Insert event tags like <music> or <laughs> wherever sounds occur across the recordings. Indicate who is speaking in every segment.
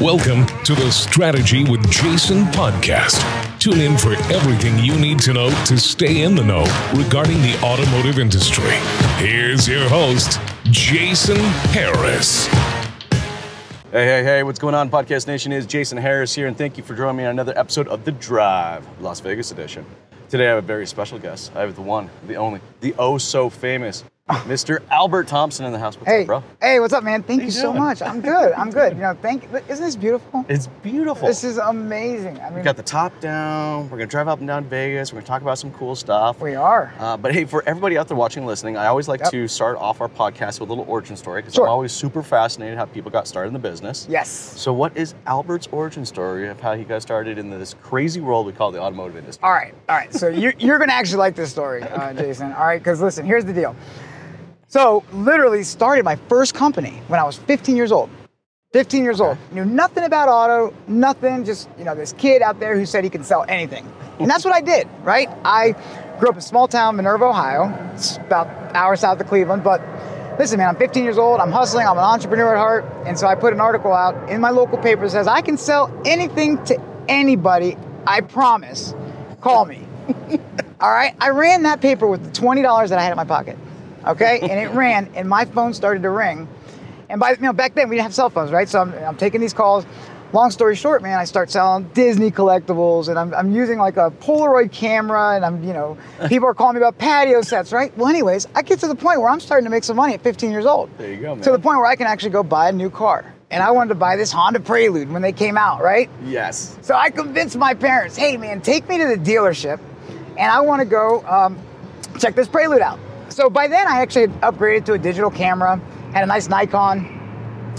Speaker 1: Welcome to the Strategy with Jason podcast. Tune in for everything you need to know to stay in the know regarding the automotive industry. Here's your host, Jason Harris.
Speaker 2: Hey, hey, hey, what's going on, Podcast Nation? Is Jason Harris here, and thank you for joining me on another episode of The Drive, Las Vegas edition. Today I have a very special guest. I have the one, the only, the oh so famous Mr. Albert Thompson in the house. What's
Speaker 3: Hey,
Speaker 2: up, bro?
Speaker 3: hey, what's up, man? Thank you
Speaker 2: you
Speaker 3: so much. I'm good. I'm good. You know, thank. Isn't this beautiful?
Speaker 2: It's beautiful.
Speaker 3: This is amazing. I mean,
Speaker 2: we got the top down. We're gonna drive up and down Vegas. We're gonna talk about some cool stuff.
Speaker 3: we are.
Speaker 2: Uh, but hey, for everybody out there watching and listening, I always like
Speaker 3: Yep.
Speaker 2: to start off our podcast with a little origin story because
Speaker 3: Sure.
Speaker 2: I'm always super fascinated how people got started in the business.
Speaker 3: Yes.
Speaker 2: So, what is Albert's origin story of how he got started in this crazy world we call the automotive industry?
Speaker 3: All right. All right. So you're you're gonna actually like this story, uh, Jason. All right. Because listen, here's the deal. So literally started my first company when I was 15 years old. 15 years old. Knew nothing about auto, nothing. Just you know, this kid out there who said he could sell anything, and that's what I did. Right. I grew up in small town Minerva, Ohio. It's about an hour south of Cleveland, but. Listen, man, I'm 15 years old. I'm hustling. I'm an entrepreneur at heart. And so I put an article out in my local paper that says, I can sell anything to anybody. I promise. Call me. <laughs> All right. I ran that paper with the $20 that I had in my pocket. Okay. And it ran, and my phone started to ring. And by, you know, back then we didn't have cell phones, right? So I'm, I'm taking these calls. Long story short, man, I start selling Disney collectibles and I'm, I'm using like a Polaroid camera and I'm, you know, people are calling me about patio sets, right? Well, anyways, I get to the point where I'm starting to make some money at 15 years old.
Speaker 2: There you go, man.
Speaker 3: To the point where I can actually go buy a new car. And I wanted to buy this Honda Prelude when they came out, right?
Speaker 2: Yes.
Speaker 3: So I convinced my parents, hey man, take me to the dealership and I want to go um, check this Prelude out. So by then I actually had upgraded to a digital camera, had a nice Nikon.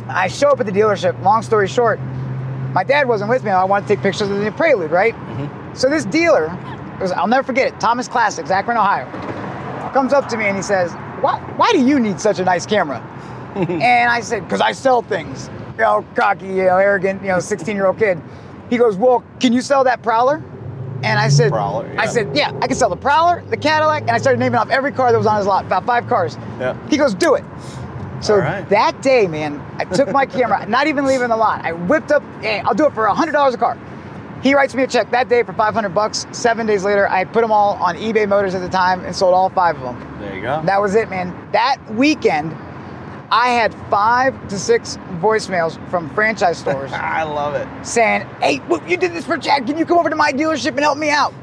Speaker 3: I show up at the dealership, long story short, my dad wasn't with me. I wanted to take pictures of the new Prelude, right? Mm-hmm. So this dealer, was, I'll never forget it, Thomas Classics, Akron, Ohio, comes up to me and he says, why, why do you need such a nice camera? <laughs> and I said, because I sell things. You know, cocky, you know, arrogant, you know, 16 year old kid. He goes, well, can you sell that Prowler? And I said,
Speaker 2: Prowler,
Speaker 3: I said, yeah, I can sell the Prowler, the Cadillac, and I started naming off every car that was on his lot, about five cars.
Speaker 2: Yeah.
Speaker 3: He goes, do it. So
Speaker 2: right.
Speaker 3: that day, man, I took my camera, <laughs> not even leaving the lot. I whipped up, hey, I'll do it for $100 a car. He writes me a check that day for 500 bucks. Seven days later, I put them all on eBay Motors at the time and sold all five of them.
Speaker 2: There you go.
Speaker 3: That was it, man. That weekend, I had five to six voicemails from franchise stores <laughs>
Speaker 2: I love it.
Speaker 3: saying, "Hey, look, you did this for Chad. Can you come over to my dealership and help me out?"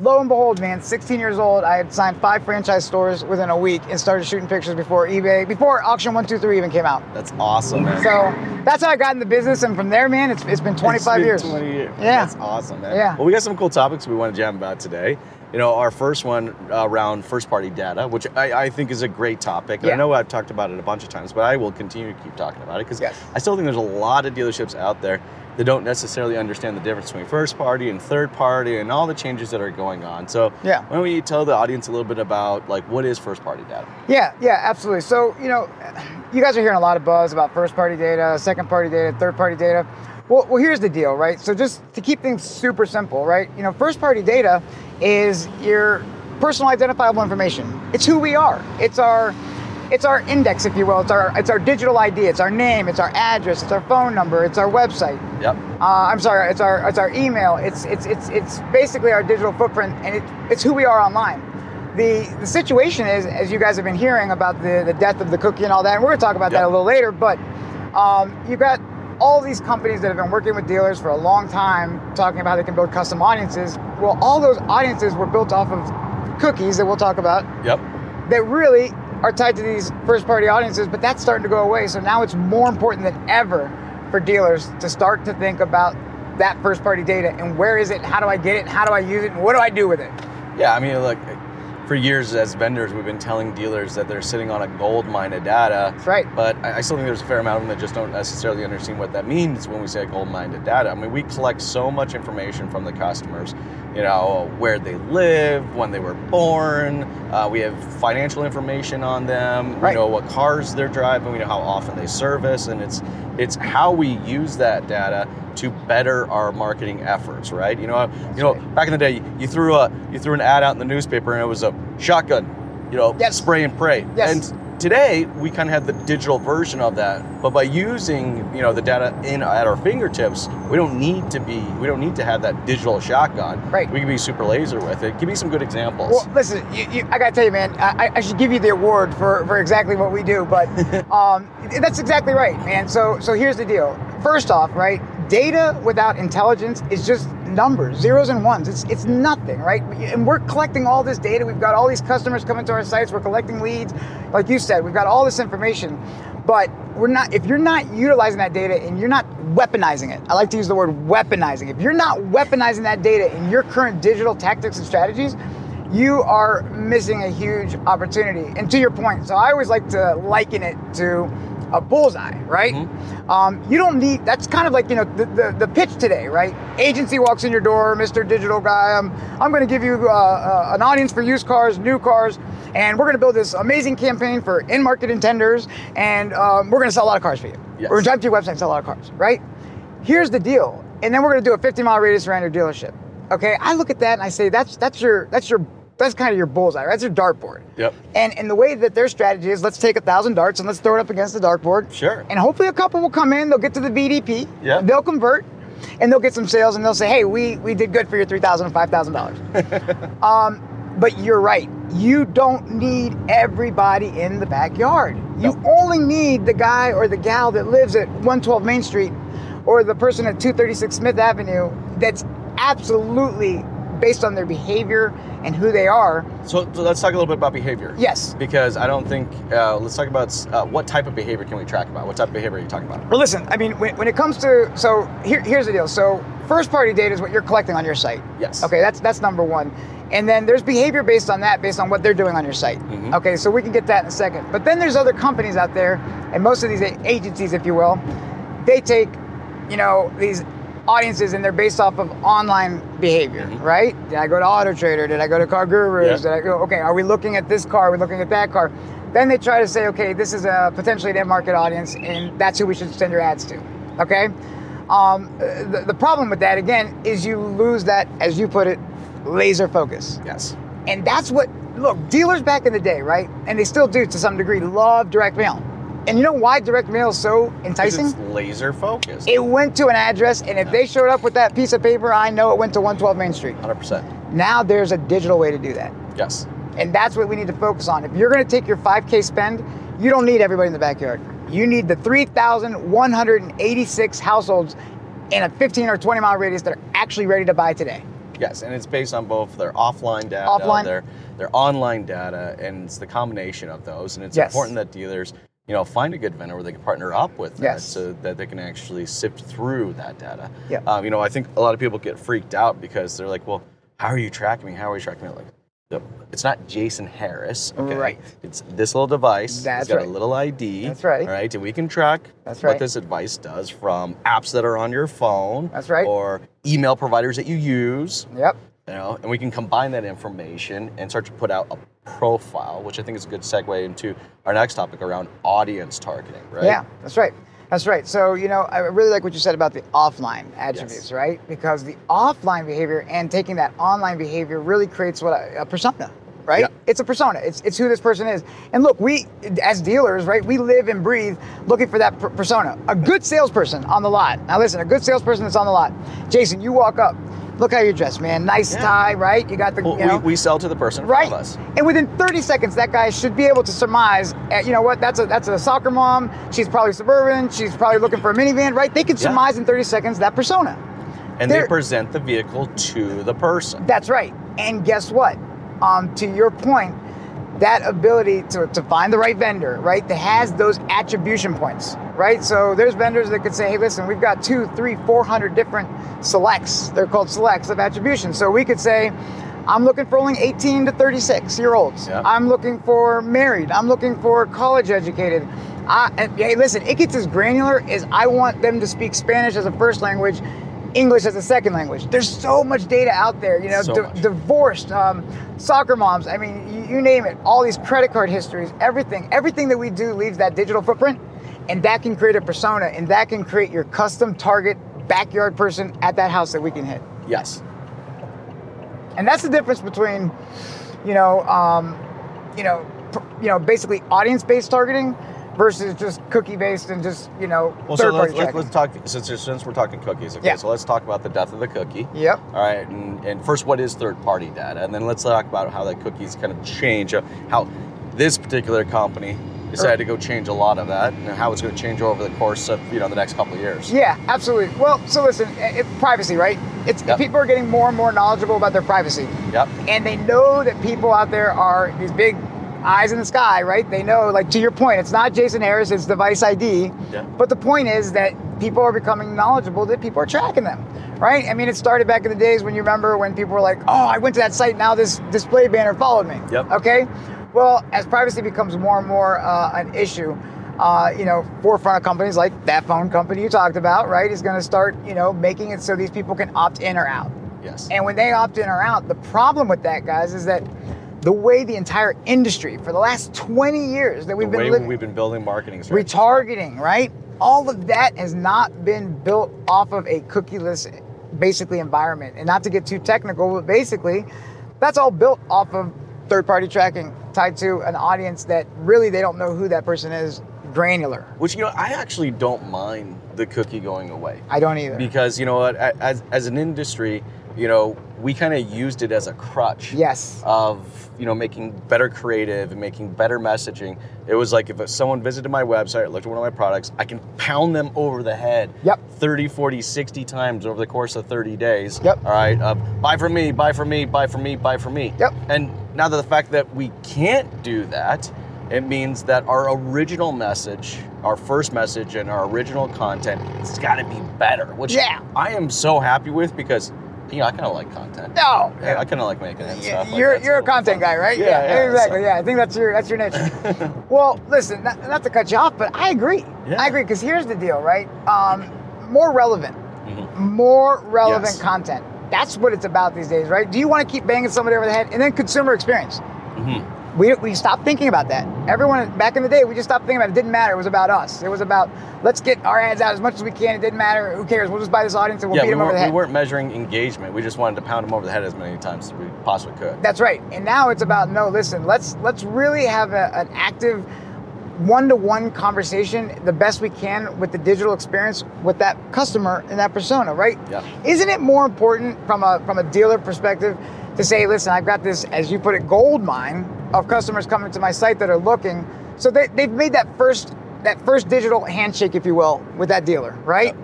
Speaker 3: Lo and behold, man, 16 years old, I had signed five franchise stores within a week and started shooting pictures before eBay, before Auction 123 even came out.
Speaker 2: That's awesome, man.
Speaker 3: So that's how I got in the business, and from there, man, it's, it's been 25
Speaker 2: It's been
Speaker 3: years.
Speaker 2: 20 years.
Speaker 3: Yeah.
Speaker 2: That's awesome, man.
Speaker 3: Yeah.
Speaker 2: Well, we got some cool topics we want to jam about today. You know, our first one around first party data, which I, I think is a great topic. And I know I've talked about it a bunch of times, but I will continue to keep talking about it because
Speaker 3: Yes.
Speaker 2: I still think there's a lot of dealerships out there that don't necessarily understand the difference between first party and third party and all the changes that are going on. So,
Speaker 3: Yeah.
Speaker 2: why don't we tell the audience a little bit about like what is first party data?
Speaker 3: Yeah, yeah, absolutely. So, you know, you guys are hearing a lot of buzz about first party data, second party data, third party data. Well, well, here's the deal, right? So, just to keep things super simple, right? You know, first party data is your personal identifiable information. It's who we are. It's our it's our index, if you will. It's our it's our digital ID. It's our name. It's our address. It's our phone number. It's our website.
Speaker 2: Yep.
Speaker 3: Uh, I'm sorry, it's our it's our email. It's it's it's it's basically our digital footprint, and it, it's who we are online. The the situation is, as you guys have been hearing about the the death of the cookie and all that, and we're gonna talk about that a little later. But um, you got all these companies that have been working with dealers for a long time, talking about how they can build custom audiences. Well, all those audiences were built off of cookies that we'll talk about
Speaker 2: Yep.
Speaker 3: that really are tied to these first party audiences, but that's starting to go away. So now it's more important than ever for dealers to start to think about that first party data and where is it, how do I get it, how do I use it, and what do I do with it?
Speaker 2: Yeah, I mean, look, for years as vendors, we've been telling dealers that they're sitting on a gold mine of data.
Speaker 3: That's right.
Speaker 2: But I I still think there's a fair amount of them that just don't necessarily understand what that means when we say gold mine of data. I mean, we collect so much information from the customers. You know, where they live, when they were born. Uh, we have financial information on them. We know what cars they're driving. We know how often they service, and it's it's how we use that data to better our marketing efforts, right? You know, you know, back in the day, you threw a you threw an ad out in the newspaper, and it was a shotgun, you know,
Speaker 3: Yes.
Speaker 2: spray and pray.
Speaker 3: Yes.
Speaker 2: And today we kind of have the digital version of that, but by using you know the data in at our fingertips, we don't need to be we don't need to have that digital shotgun.
Speaker 3: Right.
Speaker 2: We can be super laser with it. Give me some good examples.
Speaker 3: Well, listen, you, you, I gotta tell you, man, I, I should give you the award for, for exactly what we do, but <laughs> um, that's exactly right, man. So, so here's the deal. First off, right, data without intelligence is just numbers, zeros and ones. It's it's nothing, right? And we're collecting all this data. We've got all these customers coming to our sites. We're collecting leads, like you said. We've got all this information, but we're not. If you're not utilizing that data and you're not weaponizing it, I like to use the word weaponizing. If you're not weaponizing that data in your current digital tactics and strategies, you are missing a huge opportunity. And to your point, so I always like to liken it to a bullseye, right?
Speaker 2: Mm-hmm.
Speaker 3: Um, you don't need. That's kind of like you know the, the, the pitch today, right? Agency walks in your door, Mr. Digital Guy. I'm I'm going to give you uh, uh, an audience for used cars, new cars, and we're going to build this amazing campaign for in-market intenders, and um, we're going to sell a lot of cars for you.
Speaker 2: Yes.
Speaker 3: We're going to drive to your website and sell a lot of cars, right? Here's the deal, and then we're going to do a 50 mile radius around your dealership. Okay, I look at that and I say that's that's your that's your that's kind of your bullseye, right? That's your dartboard.
Speaker 2: Yep.
Speaker 3: And and the way that their strategy is, let's take a thousand darts and let's throw it up against the dartboard.
Speaker 2: Sure.
Speaker 3: And hopefully a couple will come in, they'll get to the VDP,
Speaker 2: Yep.
Speaker 3: they'll convert, and they'll get some sales and they'll say, hey, we we did good for your three thousand and five thousand dollars. <laughs> Um, but you're right. You don't need everybody in the backyard. You only need the guy or the gal that lives at 112 Main Street or the person at 236 Smith Avenue that's absolutely based on their behavior and who they are.
Speaker 2: So, so let's talk a little bit about behavior.
Speaker 3: Yes.
Speaker 2: Because I don't think uh, let's talk about uh, what type of behavior can we track about? What type of behavior are you talking about?
Speaker 3: Well, listen, I mean, when, when it comes to, so here, here's the deal. So, first party data is what you're collecting on your site.
Speaker 2: Yes.
Speaker 3: Okay, that's that's number one. And then there's behavior based on that, based on what they're doing on your site.
Speaker 2: Mhm.
Speaker 3: Okay, so we can get that in a second. But then there's other companies out there, and most of these agencies, if you will, they take, you know, these audiences and they're based off of online behavior,
Speaker 2: Mhm.
Speaker 3: right? Did I go to Auto Trader? Did I go to Car Gurus?
Speaker 2: Yeah.
Speaker 3: Did I go, okay, are we looking at this car? Are we looking at that car? Then they try to say, okay, this is a potentially an end market audience, and that's who we should send your ads to. Okay? Um, the, the problem with that, again, is you lose that, as you put it, laser focus.
Speaker 2: Yes.
Speaker 3: And that's what, look, dealers back in the day, right? And they still do to some degree, love direct mail. And you know why direct mail is so enticing?
Speaker 2: It's laser focused.
Speaker 3: It went to an address, and if they showed up with that piece of paper, I know it went to 112 Main Street. 100%. Now there's a digital way to do that.
Speaker 2: Yes.
Speaker 3: And that's what we need to focus on. If you're going to take your 5K spend, you don't need everybody in the backyard. You need the 3,186 households in a 15 or 20 mile radius that are actually ready to buy today.
Speaker 2: Yes, and it's based on both their offline data,
Speaker 3: Offline.
Speaker 2: their their online data, and it's the combination of those. And it's
Speaker 3: Yes.
Speaker 2: important that dealers, you know, find a good vendor where they can partner up with that,
Speaker 3: Yes.
Speaker 2: so that they can actually sift through that data.
Speaker 3: Yeah.
Speaker 2: Um, you know, I think a lot of people get freaked out because they're like, "Well, how are you tracking me? How are you tracking me?" Like, it's not Jason Harris. Okay?
Speaker 3: Right.
Speaker 2: It's this little device.
Speaker 3: That's
Speaker 2: it's got
Speaker 3: right.
Speaker 2: a little ID.
Speaker 3: That's right.
Speaker 2: All right, and we can track
Speaker 3: That's right.
Speaker 2: what this device does from apps that are on your phone.
Speaker 3: That's right.
Speaker 2: Or email providers that you use
Speaker 3: Yep.
Speaker 2: You know, and we can combine that information and start to put out a profile, which I think is a good segue into our next topic around audience targeting, right?
Speaker 3: Yeah, that's right. That's right. So, you know, I really like what you said about the offline attributes, right? Because the offline behavior and taking that online behavior really creates what a, a persona, right?
Speaker 2: Yeah.
Speaker 3: It's a persona. It's, it's who this person is. And look, we as dealers, right? We live and breathe looking for that per- persona. A good salesperson on the lot. Now, listen, a good salesperson that's on the lot. Jason, you walk up. Look how you're dressed, man. Nice
Speaker 2: Yeah.
Speaker 3: tie, right? You got the,
Speaker 2: Well,
Speaker 3: you know,
Speaker 2: we, we sell to the person
Speaker 3: right?
Speaker 2: us.
Speaker 3: And within 30 seconds, that guy should be able to surmise. uh, you know what? That's a that's a soccer mom. She's probably suburban. She's probably looking for a minivan, right? They can
Speaker 2: Yeah.
Speaker 3: surmise in 30 seconds that persona.
Speaker 2: And they
Speaker 3: They're-
Speaker 2: present the vehicle to the person.
Speaker 3: That's right. And guess what? Um, to your point, that ability to, to find the right vendor, right, that has those attribution points, right? So there's vendors that could say, hey, listen, we've got two, three, four hundred different selects. They're called selects of attribution. So we could say, I'm looking for only 18 to 36 year olds.
Speaker 2: Yeah.
Speaker 3: I'm looking for married. I'm looking for college educated. I, and, hey, listen, it gets as granular as I want them to speak Spanish as a first language, English as a second language. There's so much data out there, you know,
Speaker 2: So much.
Speaker 3: divorced, um, soccer moms. I mean, you, you name it. All these credit card histories, everything, everything that we do leaves that digital footprint, and that can create a persona, and that can create your custom target backyard person at that house that we can hit.
Speaker 2: Yes.
Speaker 3: And that's the difference between, you know, um, you know, you know, basically audience-based targeting versus just cookie-based and just you know
Speaker 2: Well, so
Speaker 3: third-party
Speaker 2: let's, let's, let's talk since since we're talking cookies. Okay,
Speaker 3: Yeah.
Speaker 2: so let's talk about the death of the cookie.
Speaker 3: Yep.
Speaker 2: All right, and, and first, what is third-party data, and then let's talk about how that cookies kind of change, uh, how this particular company decided to go change a lot of that, and how it's going to change over the course of you know the next couple of years.
Speaker 3: Yeah, absolutely. Well, so listen, it, privacy, right? It's
Speaker 2: Yep.
Speaker 3: people are getting more and more knowledgeable about their privacy,
Speaker 2: Yep.
Speaker 3: and they know that people out there are these big eyes in the sky, right? They know, like to your point, it's not Jason Harris, it's device ID.
Speaker 2: Yeah.
Speaker 3: But the point is that people are becoming knowledgeable that people are tracking them, right? I mean, it started back in the days when you remember when people were like, "Oh, I went to that site, now this display banner followed me."
Speaker 2: Yep.
Speaker 3: Okay. Well, as privacy becomes more and more uh, an issue, uh, you know, forefront of companies like that phone company you talked about, right, is going to start, you know, making it so these people can opt in or out.
Speaker 2: Yes.
Speaker 3: And when they opt in or out, the problem with that, guys, is that the way the entire industry for the last 20 years that we've been
Speaker 2: way
Speaker 3: living,
Speaker 2: we've been building marketing strategies.
Speaker 3: retargeting, right? All of that has not been built off of a cookieless, basically, environment. And not to get too technical, but basically, that's all built off of third-party tracking tied to an audience that really they don't know who that person is, granular.
Speaker 2: Which you know, I actually don't mind the cookie going away.
Speaker 3: I don't either.
Speaker 2: because you know what as, as an industry you know we kind of used it as a crutch
Speaker 3: yes.
Speaker 2: of you know making better creative and making better messaging it was like if someone visited my website looked at one of my products i can pound them over the head
Speaker 3: Yep.
Speaker 2: 30 40 60 times over the course of 30 days
Speaker 3: Yep.
Speaker 2: all right uh, buy from me buy from me buy from me buy from me
Speaker 3: Yep.
Speaker 2: and now that the fact that we can't do that it means that our original message our first message and our original content it's got to be better which
Speaker 3: Yeah.
Speaker 2: i am so happy with because you know i kind of like content
Speaker 3: No.
Speaker 2: yeah, I kind of like making it and
Speaker 3: Yeah,
Speaker 2: stuff. like
Speaker 3: you're you're a content guy, right?
Speaker 2: Yeah, yeah,
Speaker 3: exactly.
Speaker 2: so-
Speaker 3: Yeah, I think that's your that's your niche. <laughs> well, listen, not, not to cut you off, but I agree.
Speaker 2: Yeah.
Speaker 3: I agree because here's the deal, right? Um, more relevant,
Speaker 2: Mhm.
Speaker 3: more relevant
Speaker 2: Yes.
Speaker 3: content. That's what it's about these days, right? Do you want to keep banging somebody over the head? And then consumer experience.
Speaker 2: Mhm.
Speaker 3: We, we stopped thinking about that. Everyone back in the day, we just stopped thinking about it. It didn't matter. It was about us. It was about let's get our ads out as much as we can. It didn't matter. Who cares? We'll just buy this audience and we'll
Speaker 2: Yeah,
Speaker 3: beat
Speaker 2: we
Speaker 3: them over the head.
Speaker 2: we weren't measuring engagement. We just wanted to pound them over the head as many times as we possibly could.
Speaker 3: That's right. And now it's about no. Listen, let's let's really have a, an active one-to-one conversation, the best we can with the digital experience with that customer and that persona. Right?
Speaker 2: Yeah.
Speaker 3: Isn't it more important from a from a dealer perspective to say, listen, I've got this, as you put it, gold mine of customers coming to my site that are looking. So they, they've made that first that first digital handshake, if you will, with that dealer, right?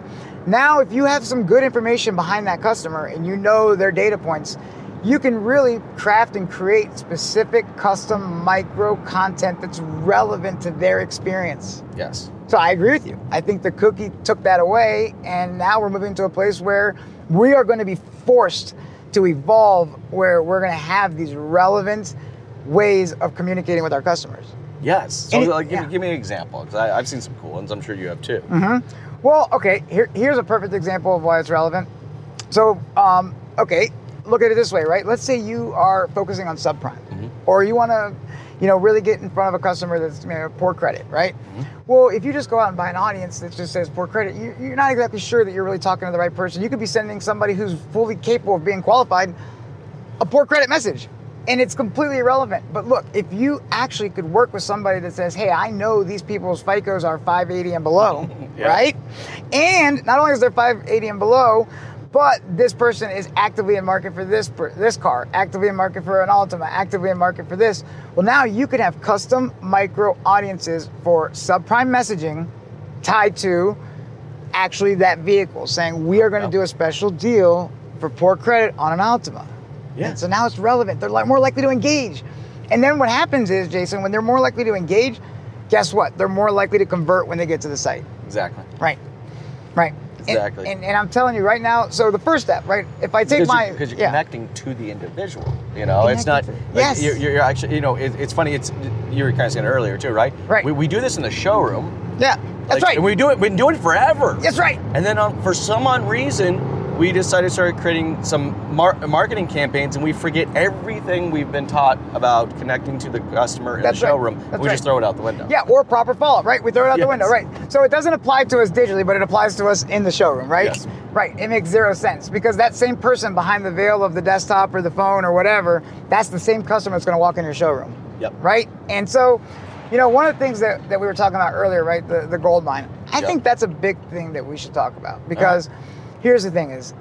Speaker 3: Now, if you have some good information behind that customer and you know their data points, you can really craft and create specific custom micro content that's relevant to their experience.
Speaker 2: Yes.
Speaker 3: So I agree with you. I think the cookie took that away, and now we're moving to a place where we are going to be forced to evolve, where we're going to have these relevant ways of communicating with our customers.
Speaker 2: Yes. So,
Speaker 3: it-
Speaker 2: like, give,
Speaker 3: yeah.
Speaker 2: me, give me an example because I've seen some cool ones. I'm sure you have too.
Speaker 3: Well, okay, here, here's a perfect example of why it's relevant. So, um, okay, look at it this way, right? Let's say you are focusing on subprime, or you want to, you know, really get in front of a customer that's you know, poor credit, right? Mm-hmm. Well, if you just go out and buy an audience that just says poor credit, you, you're not exactly sure that you're really talking to the right person. You could be sending somebody who's fully capable of being qualified a poor credit message. And it's completely irrelevant. But look, if you actually could work with somebody that says, hey, I know these people's FICOs are 580 and below, <laughs>
Speaker 2: Yeah.
Speaker 3: right? And not only is there 580 and below, but this person is actively in market for this per- this car, actively in market for an Altima, actively in market for this. Well, now you could have custom micro audiences for subprime messaging tied to actually that vehicle, saying we are going to do a special deal for poor credit on an Altima.
Speaker 2: Yeah.
Speaker 3: And so now it's relevant. They're like more likely to engage. And then what happens is, Jason, when they're more likely to engage, guess what? They're more likely to convert when they get to the site.
Speaker 2: Exactly.
Speaker 3: Right. Right. And-
Speaker 2: Exactly.
Speaker 3: And, and, I'm telling you right now, so the first step, right? If I take
Speaker 2: because
Speaker 3: my
Speaker 2: because you're
Speaker 3: yeah.
Speaker 2: connecting to the individual. You know, it's not. Like,
Speaker 3: Yes.
Speaker 2: You're, you're actually. You know, it, it's funny. It's you were kind of saying it earlier too, right?
Speaker 3: Right.
Speaker 2: We, we do this in the showroom.
Speaker 3: Yeah, that's
Speaker 2: Like,
Speaker 3: right.
Speaker 2: And we do it. We've been doing it forever.
Speaker 3: that's right.
Speaker 2: And then for some odd reason, we decided to start creating some mar- marketing campaigns, and we forget everything we've been taught about connecting to the customer in
Speaker 3: That's
Speaker 2: the
Speaker 3: right.
Speaker 2: showroom.
Speaker 3: That's
Speaker 2: we
Speaker 3: right.
Speaker 2: just throw it out the window.
Speaker 3: Yeah, or proper follow-up, right? We throw it out the window, right? So it doesn't apply to us digitally, but it applies to us in the showroom, right?
Speaker 2: Yes.
Speaker 3: Right. It makes zero sense because that same person behind the veil of the desktop or the phone or whatever, that's the same customer that's going to walk in your showroom.
Speaker 2: Yep.
Speaker 3: Right? And so, you know, one of the things that, that we were talking about earlier, right, the, the gold mine, I
Speaker 2: Yep.
Speaker 3: think that's a big thing that we should talk about uh-huh. because here's the thing is,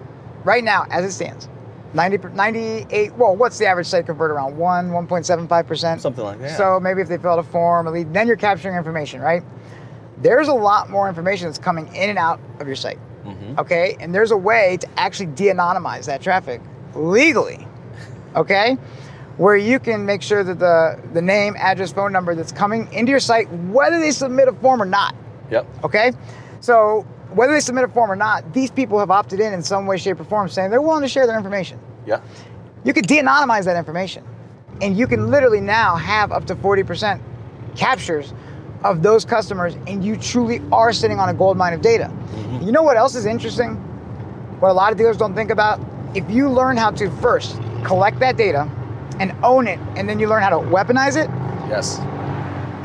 Speaker 3: right now, as it stands, 90, 98, well, what's the average site convert around? 1, 1.75%?
Speaker 2: Something like that.
Speaker 3: So maybe if they fill out a form, a lead, then you're capturing information, right? There's a lot more information that's coming in and out of your site.
Speaker 2: Mhm.
Speaker 3: Okay? And there's a way to actually de anonymize that traffic legally. Okay? Where you can make sure that the, the name, address, phone number that's coming into your site, whether they submit a form or not.
Speaker 2: Yep.
Speaker 3: Okay? So whether they submit a form or not, these people have opted in in some way, shape, or form saying they're willing to share their information.
Speaker 2: Yeah.
Speaker 3: you could de-anonymize that information and you can literally now have up to 40% captures of those customers and you truly are sitting on a gold mine of data. Mm-hmm. You know what else is interesting? What a lot of dealers don't think about? If you learn how to first collect that data and own it and then you learn how to weaponize it
Speaker 2: Yes.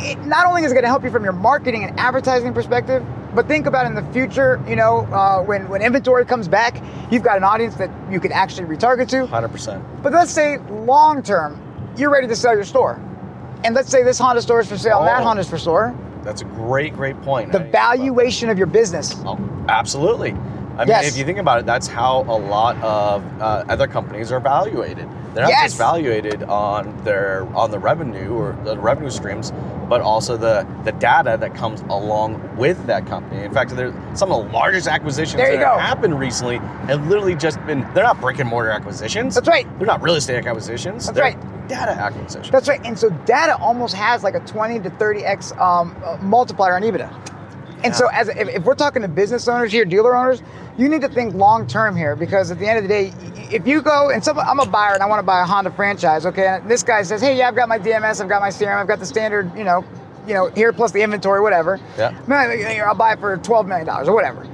Speaker 3: it not only is it going to help you from your marketing and advertising perspective, but think about in the future, you know, uh, when, when inventory comes back, you've got an audience that you can actually retarget to.
Speaker 2: 100%.
Speaker 3: But let's say long term, you're ready to sell your store. And let's say this Honda store is for sale, and that
Speaker 2: Oh.
Speaker 3: Honda's for sale.
Speaker 2: That's a great, great point.
Speaker 3: The
Speaker 2: I didn't think about that.
Speaker 3: valuation of your business.
Speaker 2: Oh, absolutely. I mean,
Speaker 3: Yes.
Speaker 2: if you think about it, that's how a lot of uh, other companies are evaluated. They're not
Speaker 3: Yes.
Speaker 2: just valuated on their on the revenue or the revenue streams, but also the the data that comes along with that company. In fact, they're some of the largest acquisitions that
Speaker 3: you
Speaker 2: have happened recently have literally just been. They're not brick and mortar acquisitions.
Speaker 3: That's right.
Speaker 2: They're not real estate acquisitions.
Speaker 3: That's
Speaker 2: they're
Speaker 3: right.
Speaker 2: Data acquisitions.
Speaker 3: That's right. And so data almost has like a 20 to 30x um, uh, multiplier on EBITDA. And so, as if, if we're talking to business owners here, dealer owners, you need to think long term here because at the end of the day, if you go and some, I'm a buyer and I want to buy a Honda franchise, okay, and this guy says, hey, yeah, I've got my DMS, I've got my CRM, I've got the standard, you know, you know, here plus the inventory, whatever.
Speaker 2: Yeah.
Speaker 3: Man, I'll buy it for 12 million dollars or whatever.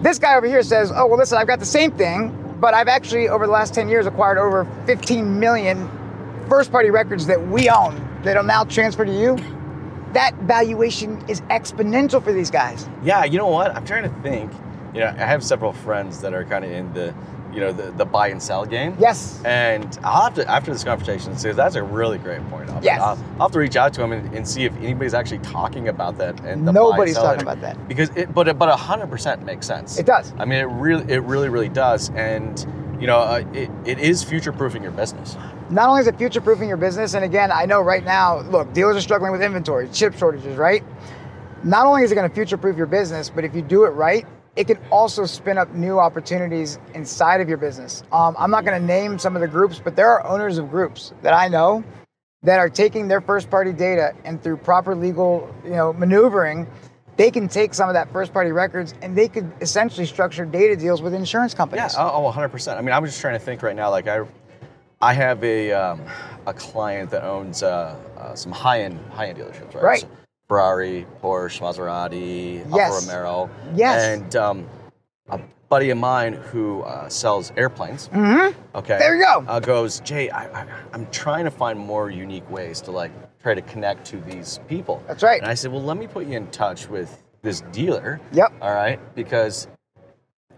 Speaker 3: This guy over here says, oh well, listen, I've got the same thing, but I've actually over the last 10 years acquired over 15 million first party records that we own that'll now transfer to you. That valuation is exponential for these guys.
Speaker 2: Yeah, you know what? I'm trying to think. You know, I have several friends that are kind of in the, you know, the, the buy and sell game.
Speaker 3: Yes.
Speaker 2: And I'll have to after this conversation, see that's a really great point. I'll,
Speaker 3: Yes.
Speaker 2: I'll, I'll have to reach out to him and, and see if anybody's actually talking about that. And the
Speaker 3: Nobody's
Speaker 2: buy and sell
Speaker 3: talking about that.
Speaker 2: because it, but it- but hundred percent makes sense.
Speaker 3: It does.
Speaker 2: I mean, it really, it really, really does. And you know, uh, it, it is future proofing your business.
Speaker 3: Not only is it future proofing your business, and again, I know right now, look, dealers are struggling with inventory, chip shortages, right? Not only is it going to future proof your business, but if you do it right, it can also spin up new opportunities inside of your business. Um, I'm not going to name some of the groups, but there are owners of groups that I know that are taking their first party data and through proper legal, you know, maneuvering, they can take some of that first party records and they could essentially structure data deals with insurance companies.
Speaker 2: oh, oh, 100%. I mean, I'm just trying to think right now. Like, I, I have a um, a client that owns uh, uh, some high end high end dealerships, right?
Speaker 3: Right.
Speaker 2: So Ferrari, Porsche, Maserati,
Speaker 3: Yes.
Speaker 2: Alfa Romero.
Speaker 3: Yes.
Speaker 2: And um, a buddy of mine who uh, sells airplanes.
Speaker 3: Mm-hmm.
Speaker 2: Okay.
Speaker 3: There you go.
Speaker 2: Uh, goes, Jay. I, I, I'm trying to find more unique ways to like try to connect to these people.
Speaker 3: That's right.
Speaker 2: And I said, well, let me put you in touch with this dealer.
Speaker 3: Yep.
Speaker 2: All right, because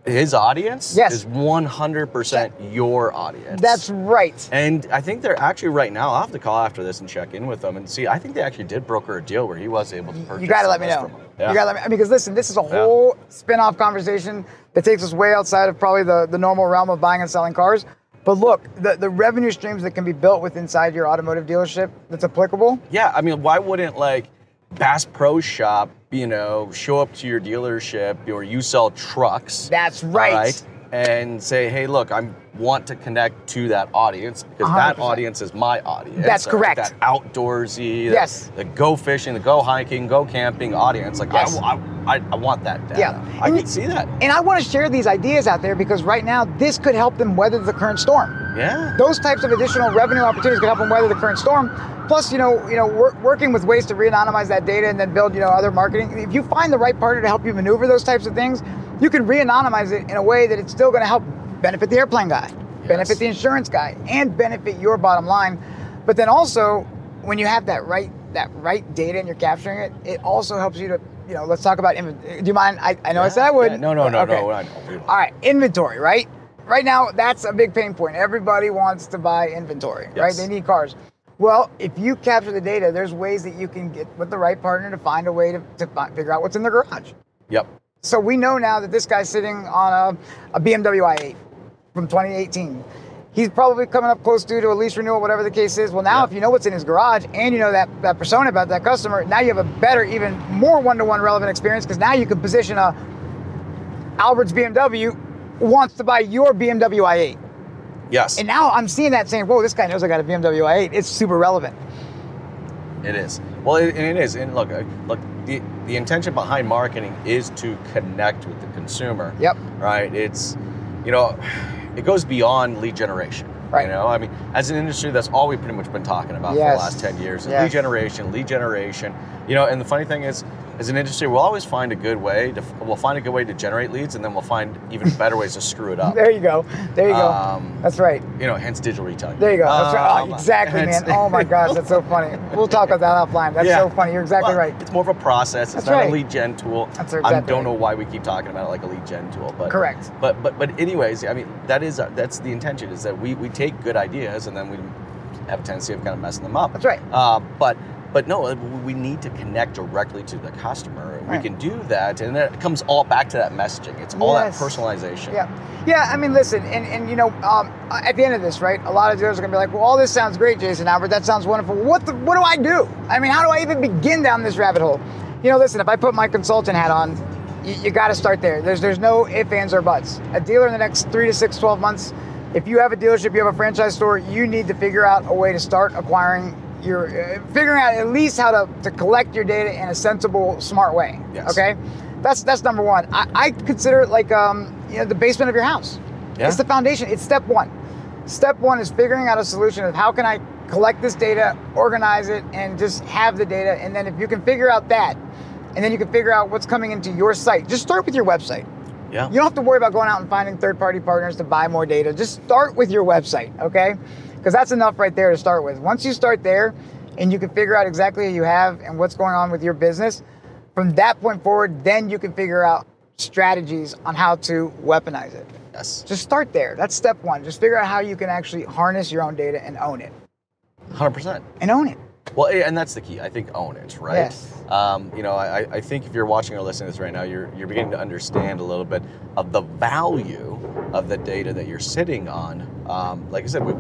Speaker 2: his audience
Speaker 3: Yes.
Speaker 2: is 100% your audience.
Speaker 3: That's right.
Speaker 2: And I think they're actually right now. I'll have to call after this and check in with them and see. I think they actually did broker a deal where he was able to purchase.
Speaker 3: You got to let me know.
Speaker 2: this from him. Yeah.
Speaker 3: You got to let me I mean, because listen, this is a whole spin-off conversation that takes us way outside of probably the, the normal realm of buying and selling cars. But look, the, the revenue streams that can be built with inside your automotive dealership that's applicable.
Speaker 2: Yeah, I mean, why wouldn't like Bass Pro Shop, you know, show up to your dealership or you sell trucks?
Speaker 3: That's
Speaker 2: right.
Speaker 3: right?
Speaker 2: And say, hey, look, I want to connect to that audience because that
Speaker 3: 100%.
Speaker 2: audience is my audience.
Speaker 3: That's
Speaker 2: All
Speaker 3: correct.
Speaker 2: That outdoorsy,
Speaker 3: Yes.
Speaker 2: the, go fishing, the go hiking, go camping audience. Like,
Speaker 3: Yes.
Speaker 2: I, I, I want that data.
Speaker 3: Yeah.
Speaker 2: I
Speaker 3: And
Speaker 2: can see that.
Speaker 3: And I want to share these ideas out there because right now this could help them weather the current storm.
Speaker 2: Yeah.
Speaker 3: Those types of additional revenue opportunities could help them weather the current storm. Plus, you know, you know, wor- working with ways to re-anonymize that data and then build, you know, other marketing. If you find the right partner to help you maneuver those types of things, you can re-anonymize it in a way that it's still going to help benefit the airplane guy, benefit the insurance guy, and benefit your bottom line. But then also, when you have that right that right data and you're capturing it, it also helps you to, you know, let's talk about. inven- Do you mind? I, I know I said I would.
Speaker 2: Yeah, no, no, no,
Speaker 3: Okay.
Speaker 2: no. Know.
Speaker 3: All right, inventory, right? Right now, that's a big pain point. Everybody wants to buy inventory, right? They need cars. Well, if you capture the data, there's ways that you can get with the right partner to find a way to, to fi- figure out what's in the garage.
Speaker 2: Yep.
Speaker 3: So we know now that this guy's sitting on a, a BMW i8 from 2018. He's probably coming up close due to a lease renewal, whatever the case is. Well, now
Speaker 2: Yeah.
Speaker 3: if you know what's in his garage and you know that, that persona about that customer, now you have a better, even more one-to-one relevant experience because now you can position a Albert's BMW wants to buy your BMW i8.
Speaker 2: Yes.
Speaker 3: And now I'm seeing that saying, whoa, this guy knows I got a BMW i8. It's super relevant.
Speaker 2: It is. Well, it, it is. And look, uh, look, the the intention behind marketing is to connect with the consumer.
Speaker 3: Yep.
Speaker 2: Right. It's, you know, it goes beyond lead generation.
Speaker 3: Right.
Speaker 2: You know, I mean, as an industry, that's all we've pretty much been talking about for the last ten years: is
Speaker 3: Yes.
Speaker 2: lead generation, lead generation. You know, and the funny thing is, as an industry, we'll always find a good way to we'll find a good way to generate leads, and then we'll find even better ways to screw it <laughs> up.
Speaker 3: There you go. There you go.
Speaker 2: Um,
Speaker 3: That's right.
Speaker 2: You know, hence digital retailing.
Speaker 3: There you go. That's right.
Speaker 2: Um,
Speaker 3: Oh, exactly, man. Oh my gosh, that's so funny. <laughs> We'll talk about that offline. That's
Speaker 2: Yeah.
Speaker 3: so funny. You're exactly
Speaker 2: Well,
Speaker 3: right.
Speaker 2: It's more of a process. It's
Speaker 3: That's
Speaker 2: not
Speaker 3: right.
Speaker 2: a lead gen tool.
Speaker 3: That's
Speaker 2: I don't know why we keep talking about it like a lead gen tool, but
Speaker 3: Correct.
Speaker 2: But but but anyways, I mean that is uh, that's the intention is that we we take good ideas and then we have a tendency of kind of messing them up.
Speaker 3: That's right.
Speaker 2: Uh, but but no, we need to connect directly to the customer. We can do that, and then it comes all back to that messaging. It's all
Speaker 3: Yes.
Speaker 2: that personalization.
Speaker 3: Yeah. Yeah, I mean, listen, and, and you know, um, at the end of this, right, a lot of dealers are going to be like, well, all this sounds great, Jason Albert. That sounds wonderful. What, the, what do I do? I mean, how do I even begin down this rabbit hole? You know, listen, if I put my consultant hat on, you, you got to start there. There's, there's no ifs, ands, or buts. A dealer in the next three to six, 12 months, if you have a dealership, you have a franchise store, you need to figure out a way to start acquiring your, uh, figuring out at least how to, to collect your data in a sensible, smart way.
Speaker 2: Yes.
Speaker 3: Okay? That's that's number one. I, I consider it like um, you know the basement of your house.
Speaker 2: Yeah.
Speaker 3: It's the foundation. It's step one. Step one is figuring out a solution of how can I collect this data, organize it, and just have the data. And then if you can figure out that, and then you can figure out what's coming into your site. Just start with your website.
Speaker 2: Yeah.
Speaker 3: You don't have to worry about going out and finding third-party partners to buy more data. Just start with your website, okay? Because that's enough right there to start with. Once you start there, and you can figure out exactly who you have and what's going on with your business, from that point forward, then you can figure out strategies on how to weaponize it.
Speaker 2: Yes.
Speaker 3: Just start there. That's step one. Just figure out how you can actually harness your own data and own it.
Speaker 2: Hundred percent.
Speaker 3: And own it.
Speaker 2: Well, and that's the key. I think own it, right?
Speaker 3: Yes.
Speaker 2: Um, you know, I, I think if you're watching or listening to this right now, you're you're beginning to understand a little bit of the value of the data that you're sitting on. Um, like I said, we,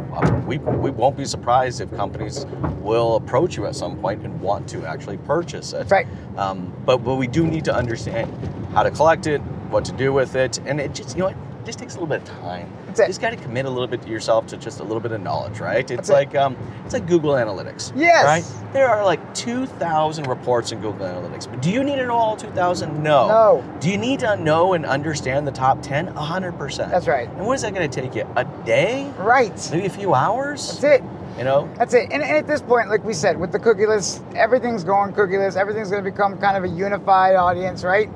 Speaker 2: we we won't be surprised if companies will approach you at some point and want to actually purchase it.
Speaker 3: That's right.
Speaker 2: Um, but but we do need to understand how to collect it, what to do with it, and it just you know it just takes a little bit of time.
Speaker 3: That's it.
Speaker 2: You just got to commit a little bit to yourself to just a little bit of knowledge, right? It's
Speaker 3: That's it.
Speaker 2: like um, it's like Google Analytics.
Speaker 3: Yes.
Speaker 2: Right. There are like 2,000 reports in Google Analytics. But do you need to know all 2,000? No.
Speaker 3: No.
Speaker 2: Do you need to know and understand the top 10? 100%.
Speaker 3: That's right.
Speaker 2: And what is that going to take you? A day?
Speaker 3: Right.
Speaker 2: Maybe a few hours?
Speaker 3: That's it.
Speaker 2: You know?
Speaker 3: That's it. And, and at this point, like we said, with the cookieless, everything's going cookieless. Everything's going to become kind of a unified audience, right?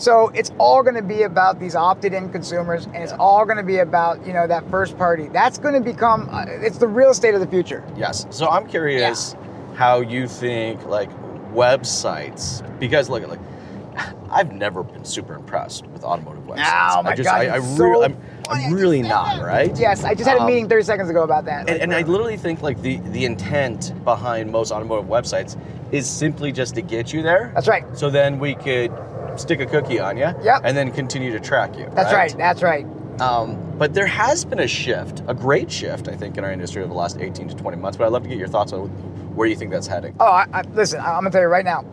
Speaker 3: So it's all going to be about these opted-in consumers, and it's all going to be about you know that first party. That's going to become uh, it's the real estate of the future.
Speaker 2: Yes. So I'm curious how you think like websites because look at like I've never been super impressed with automotive websites.
Speaker 3: Oh my
Speaker 2: I just,
Speaker 3: God,
Speaker 2: I, I really,
Speaker 3: so
Speaker 2: I'm. I'm really not right.
Speaker 3: Yes, I just had a
Speaker 2: Um,
Speaker 3: meeting 30 seconds ago about that.
Speaker 2: And,
Speaker 3: Like,
Speaker 2: and I literally think like the the intent behind most automotive websites is simply just to get you there.
Speaker 3: that's right.
Speaker 2: So then we could stick a cookie on you.
Speaker 3: Yep.
Speaker 2: And then continue to track you.
Speaker 3: That's right. That's right.
Speaker 2: Um, but there has been a shift, a great shift, I think, in our industry over the last 18 to 20 months. But I'd love to get your thoughts on where you think that's heading.
Speaker 3: Oh, I, I, listen, I'm gonna tell you right now.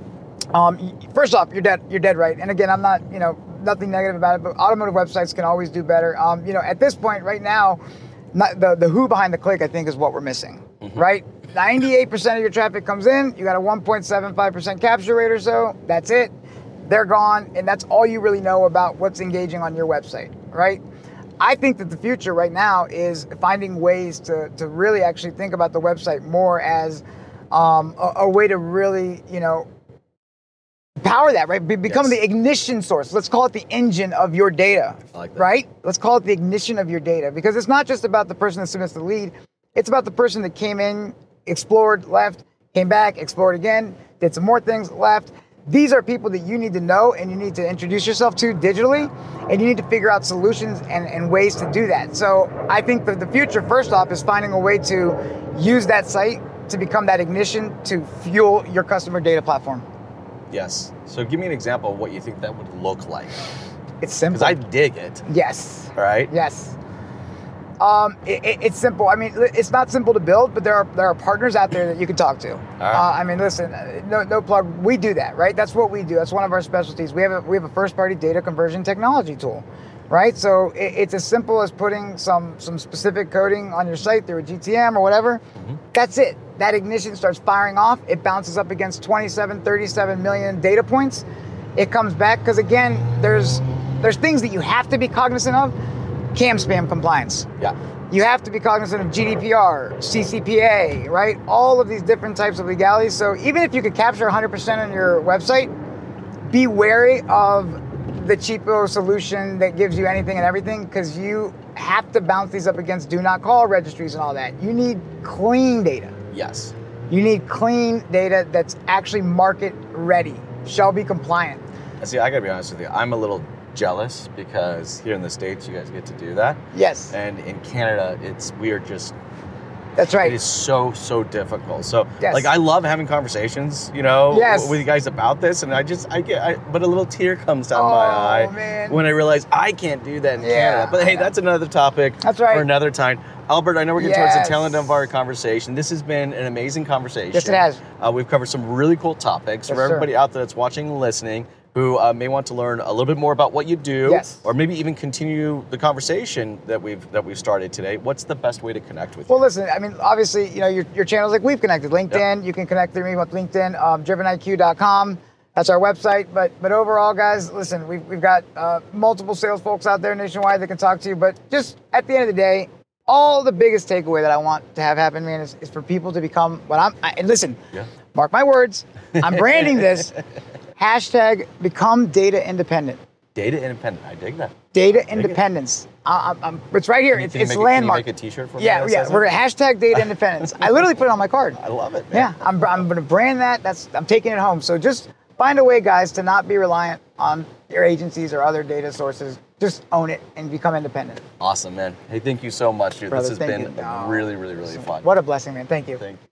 Speaker 3: Um, first off, you're dead. You're dead right. And again, I'm not, you know, nothing negative about it. But automotive websites can always do better. Um, you know, at this point, right now, not, the the who behind the click, I think, is what we're missing. Right. 98% of your traffic comes in. You got a 1.75% capture rate or so. That's it. They're gone, and that's all you really know about what's engaging on your website. Right. I think that the future right now is finding ways to, to really actually think about the website more as um, a, a way to really, you know, power that, right? Be, become
Speaker 2: Yes.
Speaker 3: the ignition source. Let's call it the engine of your data,
Speaker 2: like
Speaker 3: right? Let's call it the ignition of your data because it's not just about the person that submits the lead. It's about the person that came in, explored, left, came back, explored again, did some more things, left. These are people that you need to know and you need to introduce yourself to digitally, and you need to figure out solutions and, and ways to do that. So I think that the future, first off, is finding a way to use that site to become that ignition to fuel your customer data platform.
Speaker 2: Yes. So give me an example of what you think that would look like.
Speaker 3: It's simple.
Speaker 2: Because I dig it.
Speaker 3: yes.
Speaker 2: Right?
Speaker 3: Yes. Um, it, it- it's simple. I mean, it's not simple to build, but there are there are partners out there that you can talk to.
Speaker 2: right.
Speaker 3: Uh, I mean, listen, no no plug. We do that, right? That's what we do. That's one of our specialties. We have a we have a first party data conversion technology tool, right? So it, it's as simple as putting some some specific coding on your site through a GTM or whatever. That's it. That ignition starts firing off. It bounces up against 27, 37 million data points. It comes back because again, there's there's things that you have to be cognizant of. CAN-SPAM compliance.
Speaker 2: Yeah.
Speaker 3: You have to be cognizant of GDPR, CCPA, right? All of these different types of legalities. So even if you could capture 100% on your website, be wary of the cheapo solution that gives you anything and everything because you have to bounce these up against do not call registries and all that. You need clean data.
Speaker 2: Yes.
Speaker 3: You need clean data that's actually market ready, shall be compliant.
Speaker 2: See, I gotta be honest with you. I'm a little jealous because here in the states, you guys get to do that,
Speaker 3: Yes,
Speaker 2: and in Canada, it's we are just
Speaker 3: that's right.
Speaker 2: It is so so difficult. So
Speaker 3: Yes.
Speaker 2: like I love having conversations, you know,
Speaker 3: Yes.
Speaker 2: with you guys about this, and I just I get, I, but a little tear comes down my
Speaker 3: Oh,
Speaker 2: eye
Speaker 3: man.
Speaker 2: when I realize I can't do that in
Speaker 3: Yeah,
Speaker 2: Canada. But hey,
Speaker 3: yeah.
Speaker 2: that's another topic
Speaker 3: That's right.
Speaker 2: for another time. Albert, I know we're getting towards the tail end
Speaker 3: Yes.
Speaker 2: of our conversation. This has been an amazing conversation.
Speaker 3: Yes, it has.
Speaker 2: Uh, we've covered some really cool topics
Speaker 3: Yes,
Speaker 2: for
Speaker 3: sir.
Speaker 2: everybody out there that's watching and listening who uh, may want to learn a little bit more about what you do,
Speaker 3: Yes.
Speaker 2: or maybe even continue the conversation that we've that we've started today. What's the best way to connect with
Speaker 3: Well,
Speaker 2: you?
Speaker 3: Well, listen, I mean, obviously, you know, your, your channels like we've connected. LinkedIn, you can connect through me with LinkedIn, um, driveniq.com. That's our website. But but overall, guys, listen, we've, we've got uh, multiple sales folks out there nationwide that can talk to you. But just at the end of the day, all the biggest takeaway that I want to have happen, man, is, is for people to become what I'm. I, and listen,
Speaker 2: Yeah.
Speaker 3: mark my words, I'm branding this. <laughs> Hashtag become data independent.
Speaker 2: Data independent. I dig that.
Speaker 3: Data independence. I, I'm, I'm- it's right here.
Speaker 2: Can
Speaker 3: It's,
Speaker 2: can
Speaker 3: it's
Speaker 2: make,
Speaker 3: landmark.
Speaker 2: Can you make a T-shirt for me?
Speaker 3: Yeah, yeah. We're
Speaker 2: it?
Speaker 3: hashtag data independence. I literally put it on my card. <laughs>
Speaker 2: I love it. Man.
Speaker 3: Yeah, I'm, I'm going to brand that. That's I'm taking it home. So just find a way, guys, to not be reliant on your agencies or other data sources. Just own it and become independent.
Speaker 2: Awesome, man. Hey, thank you so much, dude.
Speaker 3: Brother,
Speaker 2: this has been
Speaker 3: you.
Speaker 2: Really, really, really fun.
Speaker 3: What a blessing, man. Thank you.
Speaker 2: Thank you.